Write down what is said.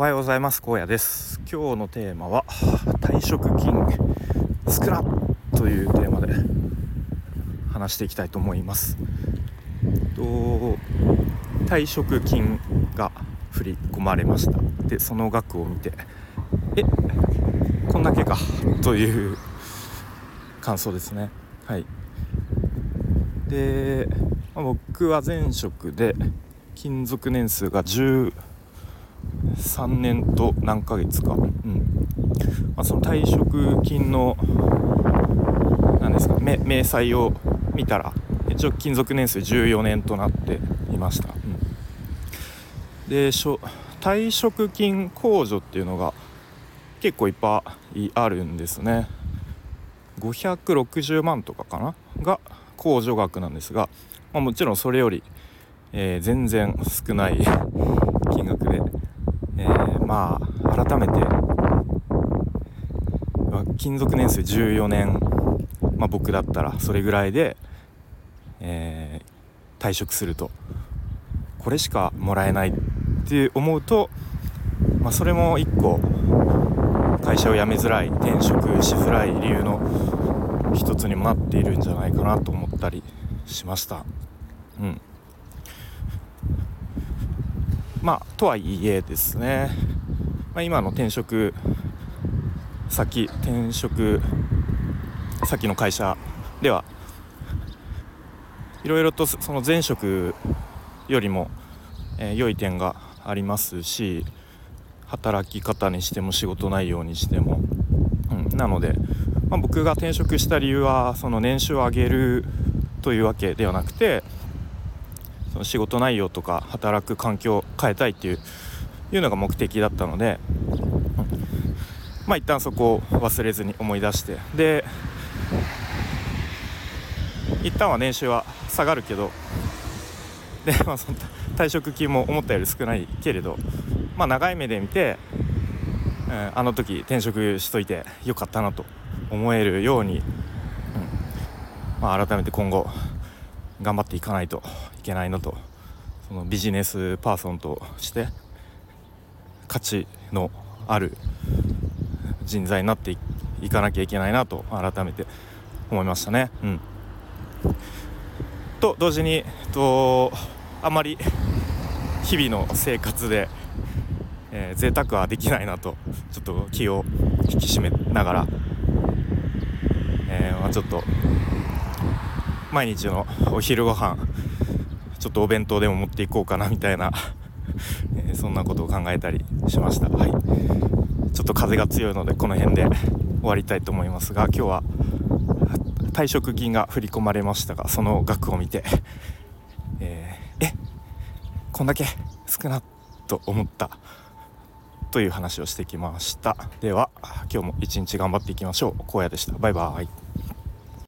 おはようございます。高野です。今日のテーマは退職金スクラというテーマで話していきたいと思います。と退職金が振り込まれました。でその額を見てえこんだけかという感想ですね。はい。で、まあ、僕は前職で勤続年数が10 3年と何ヶ月か、うん。まあ、その退職金の何ですか明細を見たら一応勤続年数14年となっていました、うん、で退職金控除っていうのが結構いっぱいあるんですね。560万とかかな？が控除額なんですが、まあ、もちろんそれより、えー、全然少ない 金額でえー、まあ改めて勤続年数14年、まあ、僕だったらそれぐらいで、えー、退職するとこれしかもらえないって思うと、まあ、それも一個会社を辞めづらい転職しづらい理由の一つにもなっているんじゃないかなと思ったりしました。うんまあとはいえですね、まあ、今の転職先転職先の会社ではいろいろとその前職よりも、えー、良い点がありますし働き方にしても仕事内容にしても、うん、なので、まあ、僕が転職した理由はその年収を上げるというわけではなくてその仕事内容とか働く環境を変えたいっていういうのが目的だったので、まあ一旦そこを忘れずに思い出してで一旦は年収は下がるけどで、まあ、その退職金も思ったより少ないけれど、まあ、長い目で見て、えー、あの時転職しといてよかったなと思えるように、うんまあ、改めて今後頑張っていかないといけないのとそのビジネスパーソンとして価値のある人材になっていかなきゃいけないなと改めて思いましたね。うん、と同時にとあまり日々の生活で、えー、贅沢はできないなとちょっと気を引き締めながら、えーまあ、ちょっと毎日のお昼ご飯ちょっとお弁当でも持っていこうかなみたいなえそんなことを考えたりしました。はい。ちょっと風が強いのでこの辺で終わりたいと思いますが今日は退職金が振り込まれましたがその額を見てえー、えこんだけ少なと思ったという話をしてきました。では今日も一日頑張っていきましょう。荒野でした。バイバーイ。